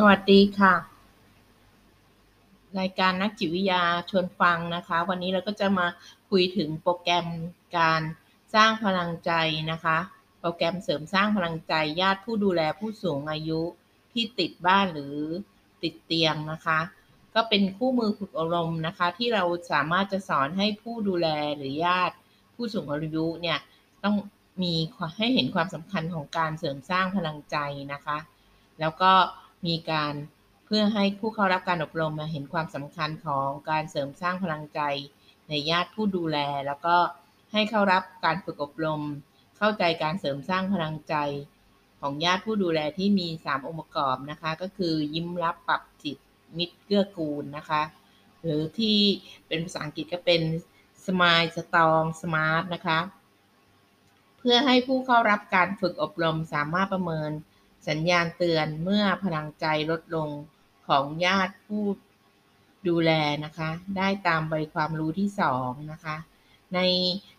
สวัสดีค่ะ รายการนักจิตวิทยาชวนฟังนะคะ วันนี้เราก็จะมาคุยถึงโปรแกรมการสร้างพลังใจนะคะ โปรแกรมเสริมสร้างพลังใจ ญาติผู้ดูแลผู้สูงอายุที่ติดบ้านหรือติดเตียงนะคะ ก็เป็นคู่มือฝึกอารมณ์นะคะ ที่เราสามารถจะสอนให้ผู้ดูแลหรือญาติผู้สูงอายุเนี่ยต้องมีให้เห็นความสำคัญของการเสริมสร้างพลังใจนะคะ แล้วก็ มีการเพื่อให้ผู้เข้ารับการอบรมมาเห็นความสำคัญของการเสริมสร้างพลังใจ ในญาติผู้ดูแล แล้วก็ให้เข้ารับการฝึกอบรม เข้าใจการเสริมสร้างพลังใจ ของญาติผู้ดูแลที่มี 3 องค์ประกอบนะคะ ก็คือยิ้มรับปรับจิตมิตรเกื้อกูลนะคะ หรือที่เป็นภาษาอังกฤษก็เป็น Smile Strong Smart นะคะ เพื่อให้ผู้เข้ารับการฝึกอบรมสามารถประเมิน สัญญาณเตือนเมื่อพลังใจลดลงของญาติผู้ดูแลนะคะ ได้ตามใบความรู้ที่2นะคะ ใน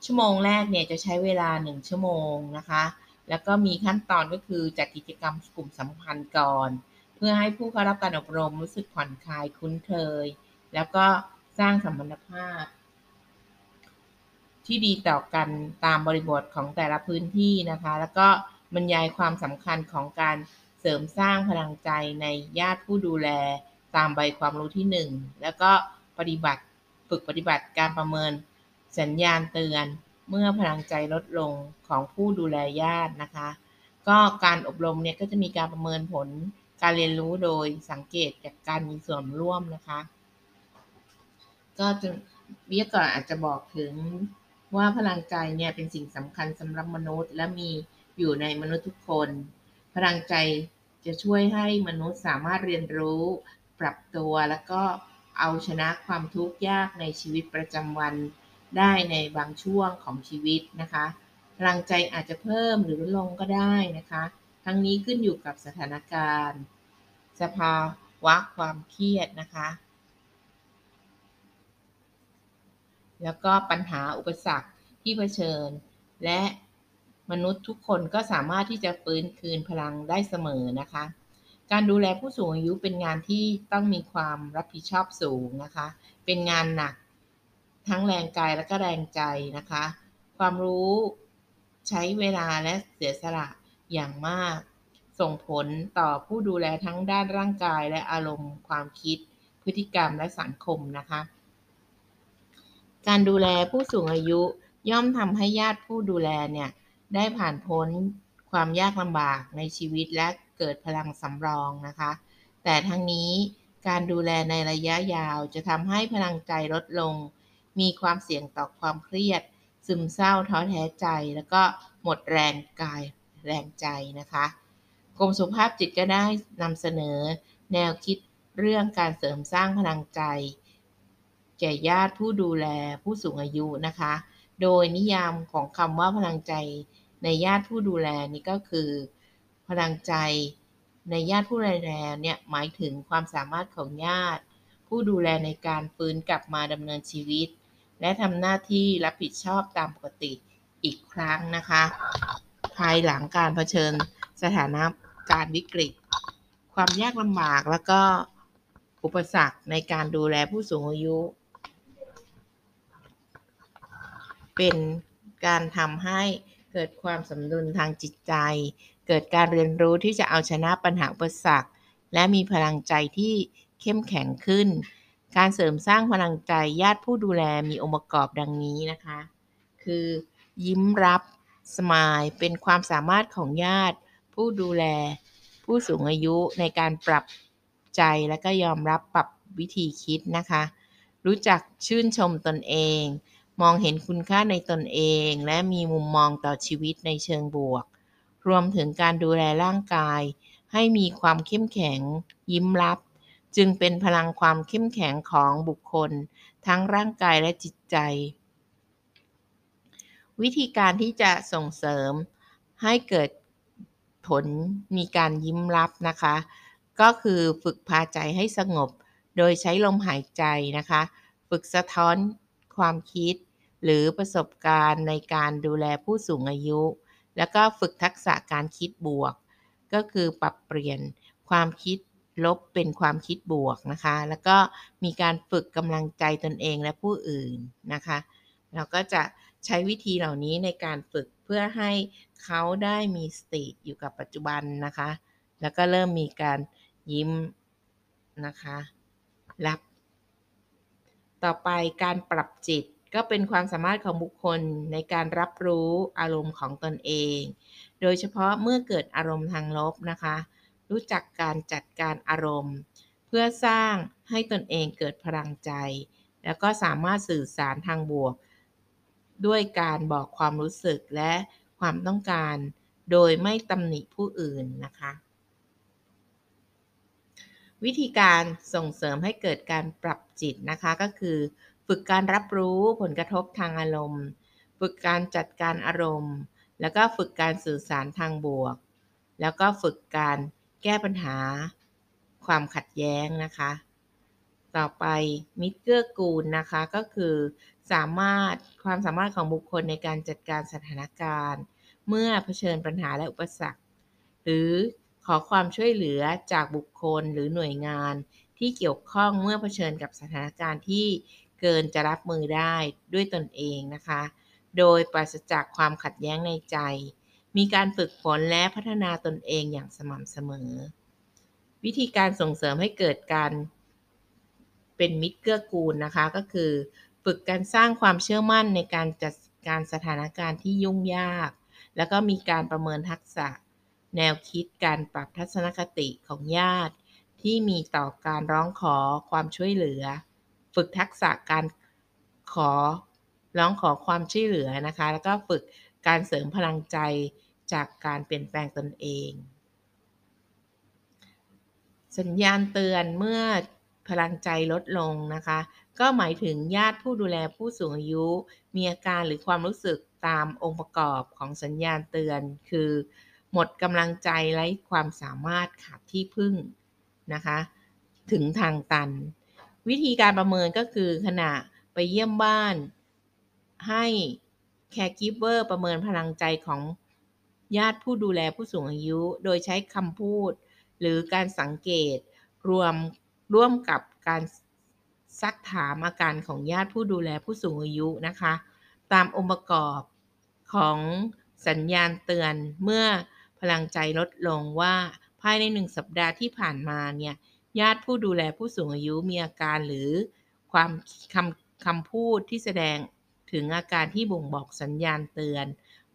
ชั่วโมงแรกเนี่ยจะใช้เวลา 1 ชั่วโมงนะคะ แล้วก็มีขั้นตอนก็คือจัดกิจกรรมกลุ่มสัมพันธ์ก่อน เพื่อให้ผู้เข้ารับการอบรมรู้สึกผ่อนคลายคุ้นเคย แล้วก็สร้างสัมพันธภาพ ที่ดีต่อกันตามบริบทของแต่ละพื้นที่นะคะ แล้วก็ บรรยายความสำคัญของการเสริมสร้างพลังใจในญาติผู้ดูแล ตามใบความรู้ที่ 1 แล้วก็ปฏิบัติฝึกปฏิบัติการประเมิน สัญญาณเตือนเมื่อพลังใจลดลงของผู้ดูแลญาตินะคะ ก็การอบรมเนี่ยก็จะมีการประเมินผลการเรียนรู้โดยสังเกตจากการมีส่วนร่วมนะคะ ก็จะวิทยากรอาจจะบอกถึงว่าพลังใจเนี่ยเป็นสิ่งสำคัญสำหรับมนุษย์ และมี อยู่ในมนุษย์ทุกคน พลังใจจะช่วยให้มนุษย์สามารถเรียนรู้ ปรับตัวแล้วก็เอาชนะความทุกข์ยากในชีวิตประจำวันได้ในบางช่วงของชีวิตนะคะ พลังใจอาจจะเพิ่มหรือลดลงก็ได้นะคะ ทั้งนี้ขึ้นอยู่กับสถานการณ์ สภาวะความเครียดนะคะ แล้วก็ปัญหาอุปสรรคที่เผชิญ และ มนุษย์ทุกคนก็สามารถที่จะฟื้นคืนพลังได้เสมอนะคะ การดูแลผู้สูงอายุเป็นงานที่ต้องมีความรับผิดชอบสูงนะคะ เป็นงานหนักทั้งแรงกายและก็แรงใจนะคะ ความรู้ใช้เวลาและเสียสละอย่างมาก ส่งผลต่อผู้ดูแลทั้งด้านร่างกายและอารมณ์ความคิด พฤติกรรมและสังคมนะคะ การดูแลผู้สูงอายุย่อมทำให้ญาติผู้ดูแลเนี่ย ได้ผ่านพ้นความยากลำบากในชีวิตและเกิดพลังสำรองนะคะ แต่ทั้งนี้การดูแลในระยะยาวจะทำให้พลังใจลดลง มีความเสี่ยงต่อความเครียด ซึมเศร้าท้อแท้ใจ แล้วก็หมดแรงกายแรงใจนะคะกรมสุขภาพจิตก็ได้นำเสนอ แนวคิดเรื่องการเสริมสร้างพลังใจ แก่ญาติผู้ดูแลผู้สูงอายุนะคะ โดยนิยามของคำว่าพลังใจ ในญาติผู้ดูแลนี่ก็คือ พลังใจในญาติผู้ดูแลเนี่ยหมายถึงความสามารถของญาติ ผู้ดูแลในการฟื้นกลับมาดำเนินชีวิต และทำหน้าที่รับผิดชอบตามปกติอีกครั้งนะคะ ภายหลังการเผชิญสถานะการวิกฤต ความยากลำบากแล้วก็อุปสรรคในการดูแลผู้สูงอายุ เป็นการทำให้ เกิดความสมดุลทางจิตใจ เกิดการเรียนรู้ที่จะเอาชนะปัญหาอุปสรรค และมีพลังใจที่เข้มแข็งขึ้น การเสริมสร้างพลังใจญาติผู้ดูแลมีองค์ประกอบดังนี้นะคะ คือ ยิ้มรับสมายเป็นความสามารถของญาติ ผู้ดูแล ผู้สูงอายุในการปรับใจและก็ยอมรับปรับวิธีคิดนะคะ รู้จักชื่นชมตนเอง มองเห็นคุณค่าในตนเอง และมีมุมมองต่อชีวิตในเชิงบวก รวมถึงการดูแลร่างกาย ให้มีความเข้มแข็ง ยิ้มรับ จึงเป็นพลังความเข้มแข็งของบุคคล ทั้งร่างกายและจิตใจ วิธีการที่จะส่งเสริมให้เกิดผลมีการยิ้มรับนะคะ ก็คือฝึกพาใจให้สงบ โดยใช้ลมหายใจนะคะ ฝึกสะท้อนความคิด หรือประสบการณ์ในการดูแลผู้สูงอายุ แล้วก็ฝึกทักษะการคิดบวก ก็คือปรับเปลี่ยนความคิดลบเป็นความคิดบวกนะคะ แล้วก็มีการฝึกกำลังใจตนเองและผู้อื่นนะคะ เราก็จะใช้วิธีเหล่านี้ในการฝึกเพื่อให้เขาได้มีสติอยู่กับปัจจุบันนะคะ แล้วก็เริ่มมีการยิ้มนะคะ รับ ต่อไปการปรับจิต ก็เป็นความสามารถของบุคคลในการรับรู้อารมณ์ของตนเอง โดยเฉพาะเมื่อเกิดอารมณ์ทางลบนะคะ รู้จักการจัดการอารมณ์ เพื่อสร้างให้ตนเองเกิดพลังใจ แล้วก็สามารถสื่อสารทางบวก ด้วยการบอกความรู้สึกและความต้องการ โดยไม่ตำหนิผู้อื่นนะคะ วิธีการส่งเสริมให้เกิดการปรับจิตนะคะก็คือ ฝึกการรับรู้ผลกระทบทางอารมณ์ ฝึกการจัดการอารมณ์ แล้วก็ฝึกการสื่อสารทางบวก แล้วก็ฝึกการแก้ปัญหาความขัดแย้งนะคะ ต่อไปมิตรเกื้อกูลนะคะก็คือสามารถความสามารถของบุคคลในการจัดการสถานการณ์ เมื่อเผชิญปัญหาและอุปสรรค หรือขอความช่วยเหลือจากบุคคลหรือหน่วยงานที่เกี่ยวข้องเมื่อเผชิญกับสถานการณ์ที่ เกินจะรับมือได้ด้วยตนเองนะคะ โดยปราศจากความขัดแย้งในใจ มีการฝึกฝนและพัฒนาตนเองอย่างสม่ำเสมอ วิธีการส่งเสริมให้เกิดการเป็นมิตรเกื้อกูลนะคะ ก็คือ ฝึกการสร้างความเชื่อมั่นในการจัดการสถานการณ์ที่ยุ่งยาก แล้วก็มีการประเมินทักษะ แนวคิดการปรับทัศนคติของญาติ ที่มีต่อการร้องขอความช่วยเหลือ ฝึกทักษะการขอร้องขอความช่วยเหลือนะคะ แล้วก็ฝึกการเสริมพลังใจจากการเปลี่ยนแปลงตนเอง สัญญาณเตือนเมื่อพลังใจลดลงนะคะ ก็หมายถึงญาติผู้ดูแลผู้สูงอายุ มีอาการหรือความรู้สึกตามองค์ประกอบของสัญญาณเตือน คือ หมดกำลังใจไร้ความสามารถขาดที่พึ่งนะคะ ถึงทางตัน วิธีการประเมินก็คือขณะไปเยี่ยมบ้าน ให้ caregiver ประเมินพลังใจของญาติผู้ดูแลผู้สูงอายุ โดยใช้คำพูด หรือการสังเกตรวมร่วมกับการซักถามอาการของญาติผู้ดูแลผู้สูงอายุนะคะ ตามองค์ประกอบของสัญญาณเตือนเมื่อพลังใจลดลงว่าภายในหนึ่งสัปดาห์ที่ผ่านมาเนี่ย ญาติผู้ดูแลผู้สูงอายุมีอาการหรือความคำคำพูดที่แสดงถึงอาการที่บ่งบอกสัญญาณเตือน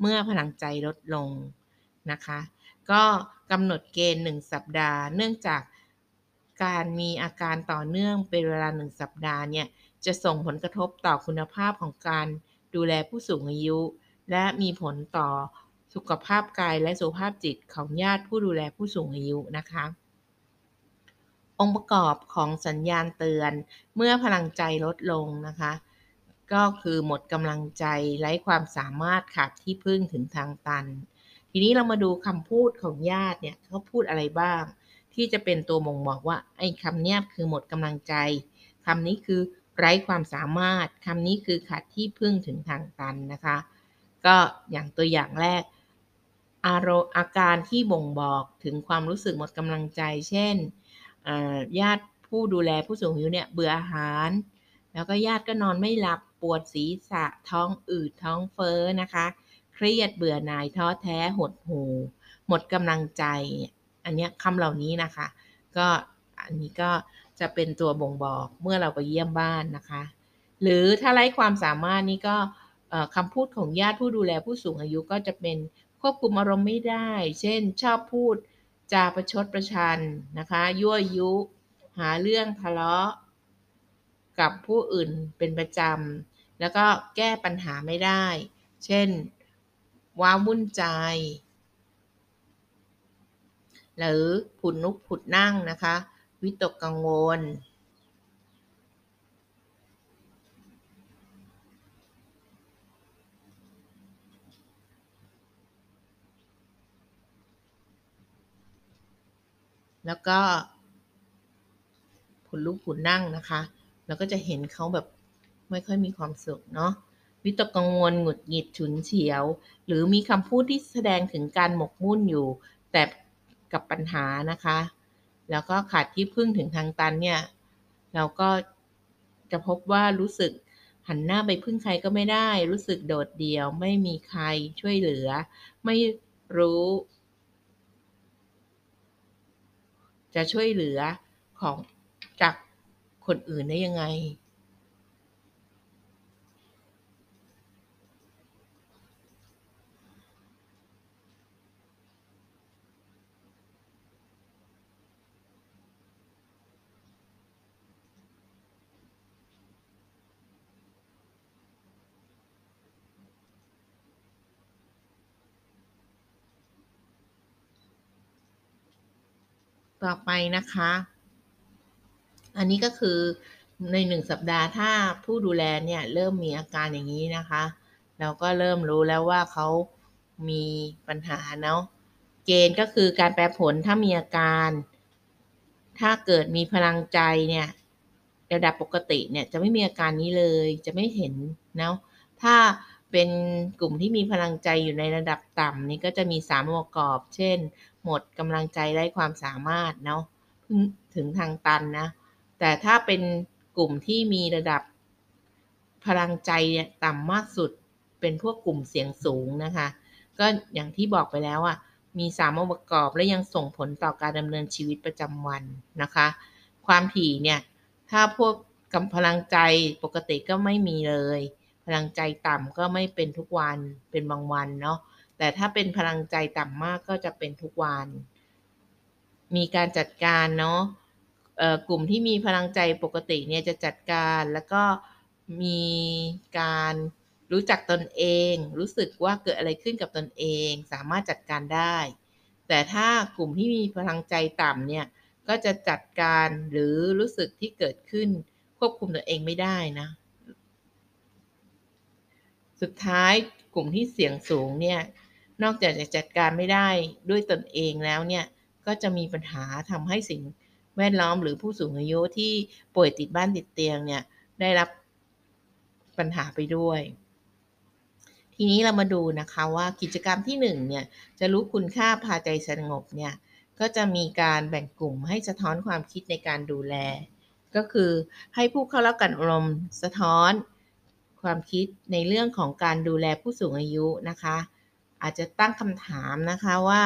เมื่อพลังใจลดลงนะคะ ก็กำหนดเกณฑ์ 1 สัปดาห์ เนื่องจากการมีอาการต่อเนื่องเป็นเวลา 1 สัปดาห์เนี่ยจะส่งผลกระทบต่อคุณภาพของการดูแลผู้สูงอายุ และมีผลต่อสุขภาพกายและสุขภาพจิตของญาติผู้ดูแลผู้สูงอายุนะคะ องค์ประกอบของสัญญาณเตือนเมื่อพลังใจลดลงนะคะ ก็คือหมดกำลังใจไร้ความสามารถขาดที่พึ่งถึงทางตัน ทีนี้เรามาดูคำพูดของญาติเนี่ยเขาพูดอะไรบ้าง ที่จะเป็นตัวบ่งบอกว่าไอ้คำนี้คือหมดกำลังใจคำนี้คือไร้ความสามารถคำนี้คือขาดที่พึ่งถึงทางตันนะคะ ก็อย่างตัวอย่างแรก อารอาการที่บ่งบอกถึงความรู้สึกหมดกำลังใจ เช่น ญาติผู้ดูแลผู้สูงอายุเนี่ยเบื่ออาหาร แล้วก็ญาติก็นอนไม่หลับปวดศีรษะท้องอืดท้องเฟ้อนะคะ เครียดเบื่อหน่ายท้อแท้หดหู่หมดกำลังใจ อันนี้คำเหล่านี้นะคะ ก็อันนี้ก็จะเป็นตัวบ่งบอกเมื่อเราไปเยี่ยมบ้านนะคะ หรือถ้าไร้ความสามารถนี่ก็คำพูดของญาติผู้ดูแลผู้สูงอายุก็จะเป็นควบคุมอารมณ์ไม่ได้ เช่น ชอบพูด จาประชดประชันนะคะ ยั่วยุ หาเรื่องทะเลาะ กับผู้อื่นเป็นประจำ แล้วก็แก้ปัญหาไม่ได้ เช่น ว้าวุ่นใจ หรือผุดนุกผุดนั่งนะคะ วิตกกังวล แล้วก็ผลลุกผลนั่งนะคะ เราก็จะเห็นเขาแบบไม่ค่อยมีความสุขเนาะวิตกกังวลหงุดหงิดฉุนเฉียว หรือมีคำพูดที่แสดงถึงการหมกมุ่นอยู่ แต่กับปัญหานะคะ แล้วก็ขาดที่พึ่งถึงทางตันเนี่ย เราก็จะพบว่ารู้สึกหันหน้าไปพึ่งใครก็ไม่ได้ รู้สึกโดดเดี่ยว ไม่มีใครช่วยเหลือ ไม่รู้ จะช่วยเหลือของจากคนอื่นได้ยังไง ต่อไปนะคะ อันนี้ก็คือในหนึ่งสัปดาห์ถ้าผู้ดูแลเนี่ยเริ่มมีอาการอย่างนี้นะคะ เราก็เริ่มรู้แล้วว่าเขามีปัญหาเนาะเกณฑ์ก็คือการแปลผลถ้ามีอาการ ถ้าเกิดมีพลังใจเนี่ยระดับปกติเนี่ยจะไม่มีอาการนี้เลยจะไม่เห็นเนาะถ้าเป็นกลุ่มที่มีพลังใจอยู่ในระดับต่ำนี่ก็จะมีสามองค์ประกอบ เช่น หมดกำลังใจไร้ความสามารถเนาะถึงทางตันนะ แต่ถ้าเป็นกลุ่มที่มีระดับพลังใจต่ำมากสุดเป็นพวกกลุ่มเสียงสูงนะคะ ก็อย่างที่บอกไปแล้วอะมีสามองค์ประกอบและยังส่งผลต่อการดำเนินชีวิตประจำวันนะคะ ความถี่เนี่ย ถ้าพวกกำพลังใจปกติก็ไม่มีเลย พลังใจต่ำก็ไม่เป็นทุกวันเป็นบางวันเนาะ แต่ถ้าเป็นพลังใจต่ำมากก็จะเป็นทุกวัน มีการจัดการเนาะกลุ่มที่มีพลังใจปกติเนี่ยจะจัดการแล้วก็มีการรู้จักตนเอง รู้สึกว่าเกิดอะไรขึ้นกับตนเอง สามารถจัดการได้ แต่ถ้ากลุ่มที่มีพลังใจต่ำเนี่ยก็จะจัดการหรือรู้สึกที่เกิดขึ้น ควบคุมตัวเองไม่ได้นะ สุดท้ายกลุ่มที่เสียงสูงเนี่ย นอกจากจะจัดการไม่ได้ด้วยตนเองแล้วเนี่ยก็จะมีปัญหาทำให้สิ่งแวดล้อมหรือผู้สูงอายุที่ป่วยติดบ้านติดเตียงเนี่ยได้รับปัญหาไปด้วย ทีนี้เรามาดูนะคะว่ากิจกรรมที่1เนี่ยจะรู้คุณค่าพาใจสงบเนี่ยก็จะมีการแบ่งกลุ่มให้สะท้อนความคิดในการดูแล ก็คือให้ผู้เข้ารับการอบรมสะท้อนความคิดในเรื่องของการดูแลผู้สูงอายุนะคะ อาจจะตั้งคำถามนะคะว่า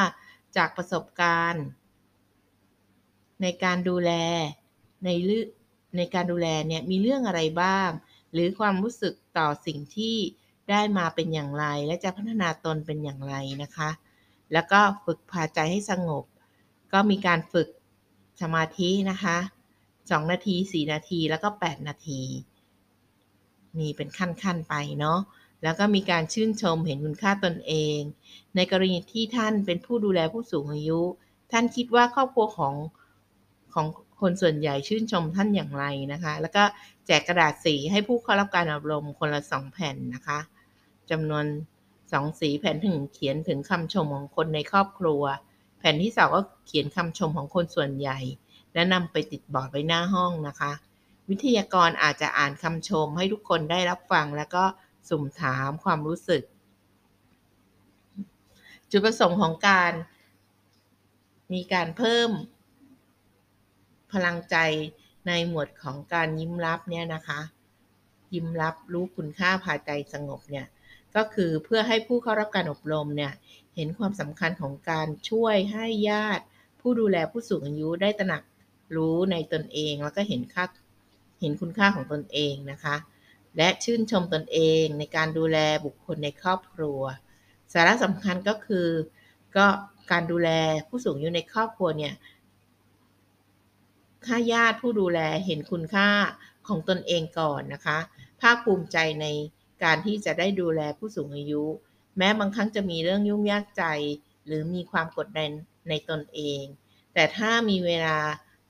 จากประสบการณ์ ในการดูแลในเรื่องในการดูแลเนี่ยมีเรื่องอะไรบ้าง หรือความรู้สึกต่อสิ่งที่ได้มาเป็นอย่างไร และจะพัฒนาตนเป็นอย่างไรนะคะ แล้วก็ฝึกพาใจให้สงบ ก็มีการฝึกสมาธินะคะ 2 นาที 4 นาทีแล้วก็ 8 นาที มีเป็นขั้นๆไปเนาะ แล้วก็มีการชื่นชมเห็นคุณค่าตนเอง ในกรณีที่ท่านเป็นผู้ดูแลผู้สูงอายุ ท่านคิดว่าครอบครัวของของคนส่วนใหญ่ชื่นชมท่านอย่างไรนะคะ แล้วก็แจกกระดาษสีให้ผู้เข้ารับการอบรมคนละสองแผ่นนะคะจำนวนสองสีแผ่นถึงเขียนถึงคำชมของคนในครอบครัว แผ่นที่สองก็เขียนคำชมของคนส่วนใหญ่ และนำไปติดบอร์ดไว้หน้าห้องนะคะ วิทยากรอาจจะอ่านคำชมให้ทุกคนได้รับฟังแล้วก็ สุ่มถามความรู้สึก จุดประสงค์ของการ มีการเพิ่ม พลังใจในหมวดของการยิ้มรับเนี่ยนะคะ ยิ้มรับรู้คุณค่าภายใจสงบเนี่ยก็คือเพื่อให้ผู้เข้ารับการอบรมเนี่ยเห็นความสำคัญของการช่วยให้ญาติ ผู้ดูแลผู้สูงอายุได้ตระหนักรู้ในตนเอง แล้วก็เห็นค่าเห็นคุณค่าของตนเองนะคะ และชื่นชมตนเองในการดูแลบุคคลในครอบครัว สาระสำคัญก็คือก็การดูแลผู้สูงอายุในครอบครัวเนี่ยถ้าญาติผู้ดูแลเห็นคุณค่าของตนเองก่อนนะคะ ภาคภูมิใจในการที่จะได้ดูแลผู้สูงอายุ แม้บางครั้งจะมีเรื่องยุ่งยากใจ หรือมีความกดดันในตนเอง แต่ถ้ามีเวลา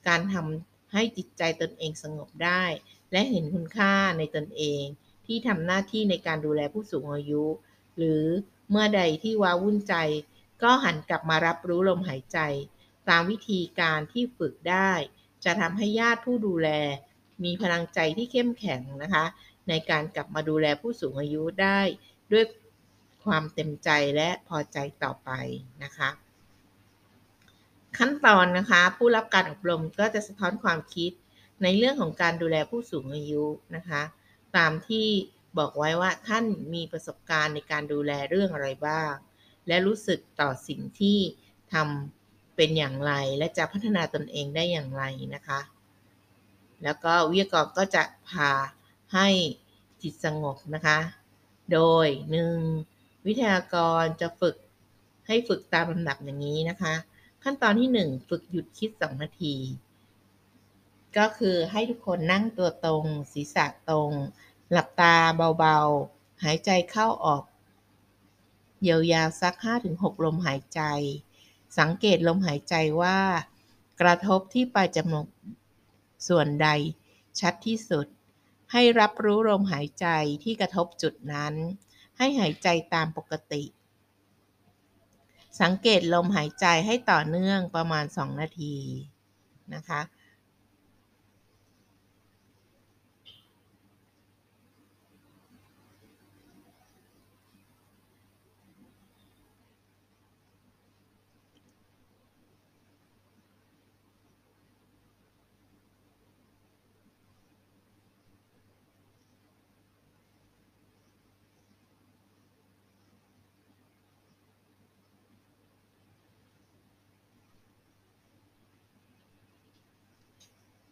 การทำให้จิตใจตนเองสงบได้ และเห็นคุณค่าในตนเอง ที่ทำหน้าที่ในการดูแลผู้สูงอายุ หรือเมื่อใดที่ว้าวุ่นใจ ก็หันกลับมารับรู้ลมหายใจ ตามวิธีการที่ฝึกได้ จะทำให้ญาติผู้ดูแล มีพลังใจที่เข้มแข็งนะคะ ในการกลับมาดูแลผู้สูงอายุได้ด้วยความเต็มใจและพอใจต่อไปนะคะ ขั้นตอนนะคะ ผู้รับการอบรมก็จะสะท้อนความคิด ในเรื่องของการดูแลผู้สูงอายุนะคะ ตามที่บอกไว้ว่าท่านมีประสบการณ์ในการดูแลเรื่องอะไรบ้าง และรู้สึกต่อสิ่งที่ทำเป็นอย่างไร และจะพัฒนาตนเองได้อย่างไรนะคะ แล้วก็วิทยากรก็จะพาให้จิตสงบนะคะ โดย 1. วิทยากรจะฝึกให้ฝึกตามลำดับอย่างนี้นะคะ ขั้นตอนที่ 1 ฝึกหยุดคิด 2 นาที ก็คือให้ทุกคนนั่งตัวตรง ศีรษะตรง หลับตาเบาๆ หายใจเข้าออกยาวๆสัก 5-6 ลมหายใจ สังเกตลมหายใจว่า กระทบที่ปลายจมูกส่วนใดชัดที่สุด ให้รับรู้ลมหายใจที่กระทบจุดนั้น ให้หายใจตามปกติ สังเกตลมหายใจให้ต่อเนื่องประมาณ 2 นาทีนะคะ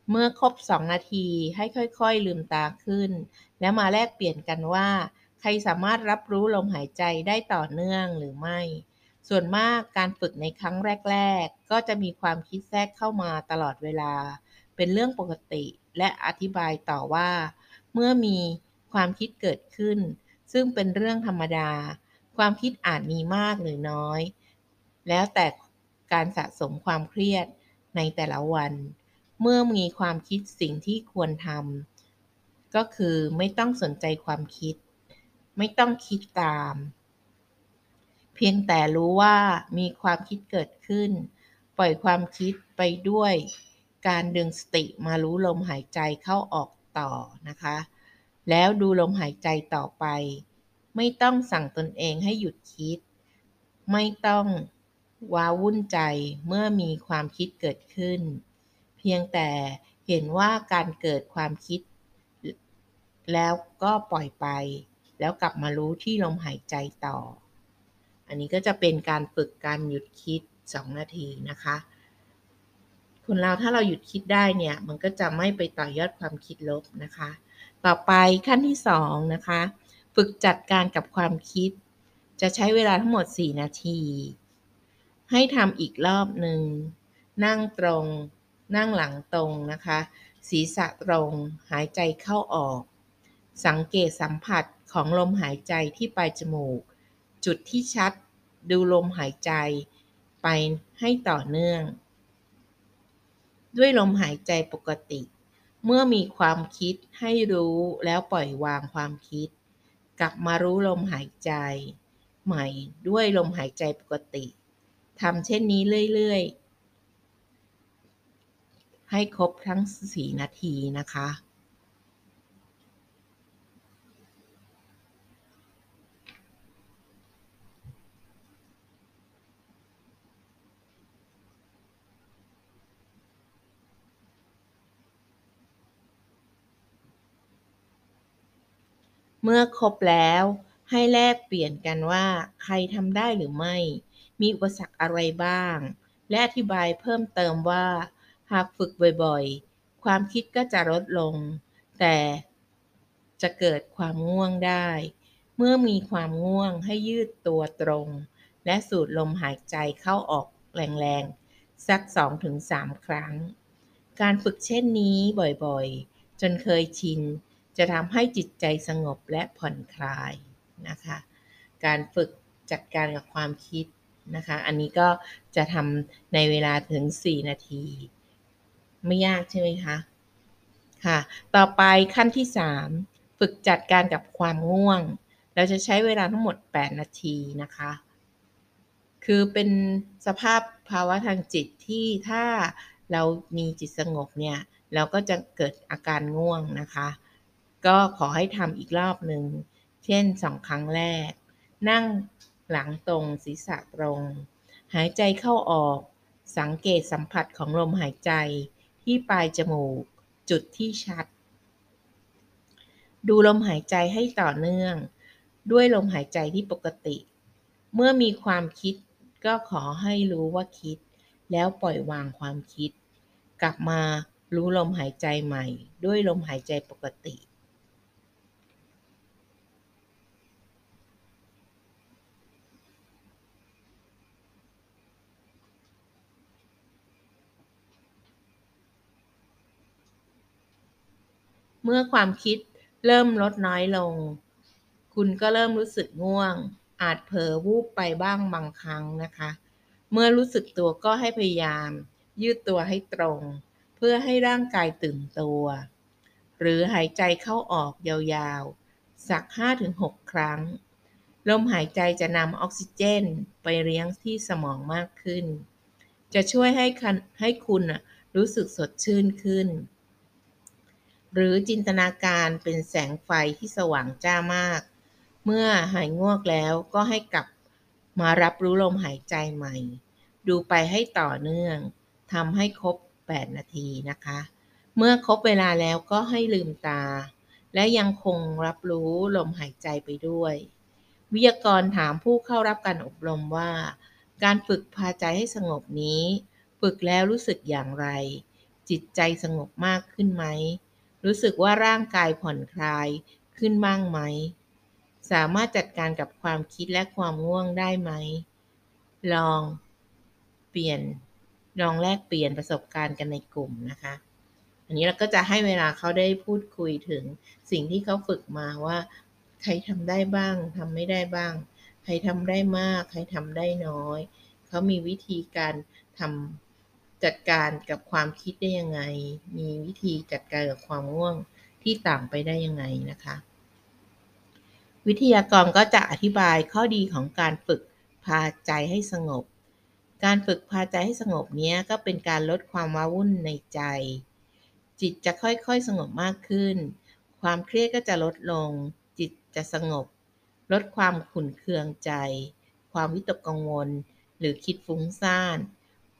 เมื่อครบ 2 นาทีให้ค่อยๆลืมตาขึ้น แล้วมาแลกเปลี่ยนกันว่า ใครสามารถรับรู้ลมหายใจได้ต่อเนื่องหรือไม่ ส่วนมากการฝึกในครั้งแรก ๆ ก็จะมีความคิดแทรกเข้ามาตลอดเวลา เป็นเรื่องปกติและอธิบายต่อว่า เมื่อมีความคิดเกิดขึ้น ซึ่งเป็นเรื่องธรรมดา ความคิดอาจมีมากหรือน้อย แล้วแต่การสะสมความเครียดในแต่ละวัน เมื่อมีความคิดสิ่งที่ควรทำก็คือไม่ต้องสนใจความคิด ไม่ต้องคิดตาม เพียงแต่รู้ว่ามีความคิดเกิดขึ้น ปล่อยความคิดไปด้วยการดึงสติมารู้ลมหายใจเข้าออกต่อนะคะ แล้วดูลมหายใจต่อไป ไม่ต้องสั่งตนเองให้หยุดคิด ไม่ต้องว้าวุ่นใจเมื่อมีความคิดเกิดขึ้น พียงแต่เห็นว่าการเกิดความคิด แล้วก็ปล่อยไป แล้วกลับมารู้ที่ลมหายใจต่อ อันนี้ก็จะเป็นการฝึกการหยุดคิด 2 นาทีนะคะคนเราถ้าเราหยุดคิดได้เนี่ย มันก็จะไม่ไปต่อยอดความคิดลบนะคะ ต่อไปขั้นที่ 2 นะคะ ฝึกจัดการกับความคิด จะใช้เวลาทั้งหมด 4 นาที ให้ทำอีกรอบหนึ่ง นั่งตรง นั่งหลังตรงนะคะ ศีรษะตรง หายใจเข้าออก สังเกตสัมผัสของลมหายใจที่ปลายจมูก จุดที่ชัดดูลมหายใจ ไปให้ต่อเนื่อง ด้วยลมหายใจปกติ เมื่อมีความคิดให้รู้แล้วปล่อยวางความคิด กลับมารู้ลมหายใจ ใหม่ด้วยลมหายใจปกติทำเช่นนี้เรื่อย ๆ ให้ครบทั้ง 4 นาทีนะคะ เมื่อครบแล้วให้แลกเปลี่ยนกันว่าใครทำได้หรือไม่ มีอุปสรรคอะไรบ้าง และอธิบายเพิ่มเติมว่า หากฝึกบ่อยๆ ความคิดก็จะลดลง แต่จะเกิดความง่วงได้ เมื่อมีความง่วงให้ยืดตัวตรง และสูดลมหายใจเข้าออกแรงๆ สัก 2-3 ครั้ง การฝึกเช่นนี้บ่อยๆ จนเคยชิน จะทำให้จิตใจสงบและผ่อนคลายนะคะ การฝึกจัดการกับความคิดนะคะ อันนี้ก็จะทำในเวลาถึง 4 นาที ไม่ยากใช่ไหมคะค่ะ ต่อไปขั้นที่ 3 ฝึกจัดการกับความง่วง เราจะใช้เวลาทั้งหมด 8 นาทีนะคะ คือเป็นสภาพภาวะทางจิตที่ถ้าเรามีจิตสงบเนี่ย เราก็จะเกิดอาการง่วงนะคะ ก็ขอให้ทำอีกรอบหนึ่ง เช่นสองครั้งแรก นั่งหลังตรงศีรษะตรง หายใจเข้าออก สังเกตสัมผัสของลมหายใจ ที่ปลายจมูก จุดที่ชัด ดูลมหายใจให้ต่อเนื่อง ด้วยลมหายใจที่ปกติ เมื่อมีความคิดก็ขอให้รู้ว่าคิด แล้วปล่อยวางความคิด กลับมารู้ลมหายใจใหม่ ด้วยลมหายใจปกติ เมื่อความคิดเริ่มลดน้อยลง คุณก็เริ่มรู้สึกง่วง อาจเผลอวูบไปบ้างบางครั้งนะคะ เมื่อรู้สึกตัวก็ให้พยายาม ยืดตัวให้ตรง เพื่อให้ร่างกายตื่นตัว หรือหายใจเข้าออกยาวๆ สัก 5-6 ครั้ง ลมหายใจจะนำออกซิเจนไปเลี้ยงที่สมองมากขึ้น จะช่วยให้ให้คุณรู้สึกสดชื่นขึ้น หรือจินตนาการเป็นแสงไฟที่สว่างจ้ามาก เมื่อหายง่วงแล้วก็ให้กลับมารับรู้ลมหายใจใหม่ ดูไปให้ต่อเนื่องทำให้ครบ 8 นาทีนะคะ เมื่อครบเวลาแล้วก็ให้ลืมตา และยังคงรับรู้ลมหายใจไปด้วย วิทยากรถามผู้เข้ารับการอบรมว่า การฝึกพาใจให้สงบนี้ ฝึกแล้วรู้สึกอย่างไร จิตใจสงบมากขึ้นไหม รู้สึกว่าร่างกายผ่อนคลายขึ้นบ้างไหม สามารถจัดการกับความคิดและความง่วงได้ไหม ลอง เปลี่ยน ลองแลกเปลี่ยนประสบการณ์กันในกลุ่มนะคะ อันนี้เราก็จะให้เวลาเขาได้พูดคุยถึงสิ่งที่เขาฝึกมาว่า ใครทำได้บ้างทำไม่ได้บ้าง ใครทำได้มาก ใครทำได้น้อย เขามีวิธีการทำ จัดการกับความคิดได้ยังไง มีวิธีจัดการกับความง่วงที่ต่างไปได้ยังไงนะคะ วิทยากรก็จะอธิบายข้อดีของการฝึกพาใจให้สงบ การฝึกพาใจให้สงบนี้ก็เป็นการลดความว้าวุ่นในใจ จิตจะค่อยๆสงบมากขึ้น ความเครียดก็จะลดลง จิตจะสงบ ลดความขุ่นเคืองใจ ความวิตกกังวล หรือคิดฟุ้งซ่าน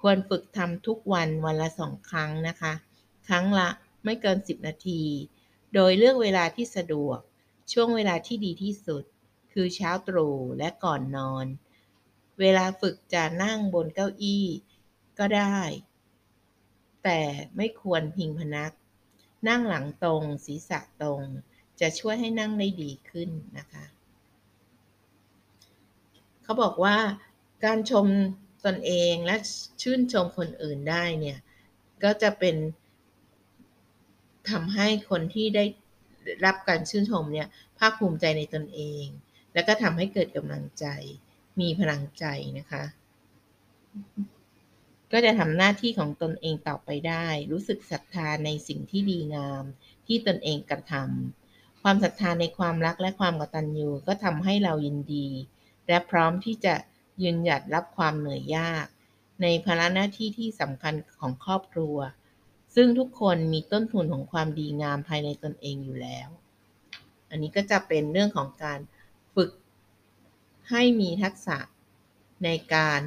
ควรฝึกทำทุกวันวันละสองครั้งนะคะ ครั้งละไม่เกิน 10 นาที โดยเลือกเวลาที่สะดวก ช่วงเวลาที่ดีที่สุด คือเช้าตรู่และก่อนนอน เวลาฝึกจะนั่งบนเก้าอี้ก็ได้ แต่ไม่ควรพิงพนัก นั่งหลังตรง ศีรษะตรง จะช่วยให้นั่งได้ดีขึ้นนะคะ เขาบอกว่าการชม ตนเองและชื่นชมคนอื่นได้เนี่ย ก็จะเป็นทำให้คนที่ได้รับการชื่นชมเนี่ยภาคภูมิใจในตนเอง แล้วก็ทำให้เกิดกำลังใจ มีพลังใจนะคะ ก็จะทำหน้าที่ของตนเองต่อไปได้ รู้สึกศรัทธาในสิ่งที่ดีงาม ที่ตนเองกระทำความศรัทธาในความรักและความกตัญญูก็ทำให้เรายินดี และพร้อมที่จะ ยืนหยัดรับความเหนื่อยยาก ในภาระหน้าที่ที่สำคัญของครอบครัว ซึ่งทุกคนมีต้นทุนของความดีงามภายในตนเองอยู่แล้ว อันนี้ก็จะเป็นเรื่องของการฝึกให้มีทักษะในการ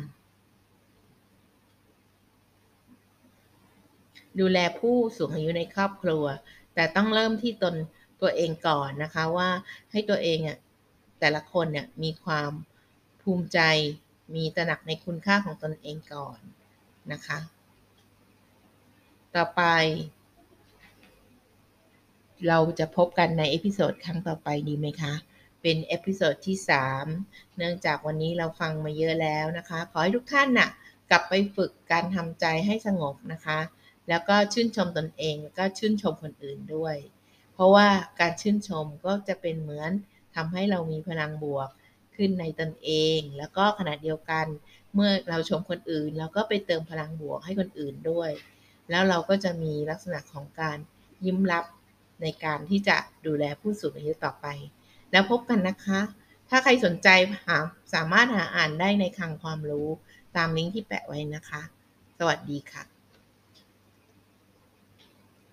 ดูแลผู้สูงอายุในครอบครัว แต่ต้องเริ่มที่ตนตัวเองก่อนนะคะว่าให้ตัวเองอะแต่ละคนเนี่ยมีความ ภูมิใจ มีตระหนักในคุณค่าของตนเองก่อนนะคะ ต่อไป เราจะพบกันใน episode ครั้งต่อไปดีไหมคะ เป็น episode ที่ 3 เนื่องจากวันนี้เราฟังมาเยอะแล้วนะคะ ขอให้ทุกท่านนะคะกลับไปฝึกการทำใจให้สงบนะคะ แล้วก็ชื่นชมตนเองแล้วก็ชื่นชมคนอื่นด้วย เพราะว่าการชื่นชมก็จะเป็นเหมือนทำให้เรามีพลังบวก ขึ้นในตนเอง แล้วก็ขณะเดียวกัน เมื่อเราชมคนอื่น เราก็ไปเติมพลังบวกให้คนอื่นด้วย แล้วเราก็จะมีลักษณะของการยิ้มรับในการที่จะดูแลผู้สูงอายุต่อไป แล้วพบกันนะคะ ถ้าใครสนใจหาสามารถหาอ่านได้ในคลังความรู้ตามลิงก์ที่แปะไว้นะคะ สวัสดีค่ะ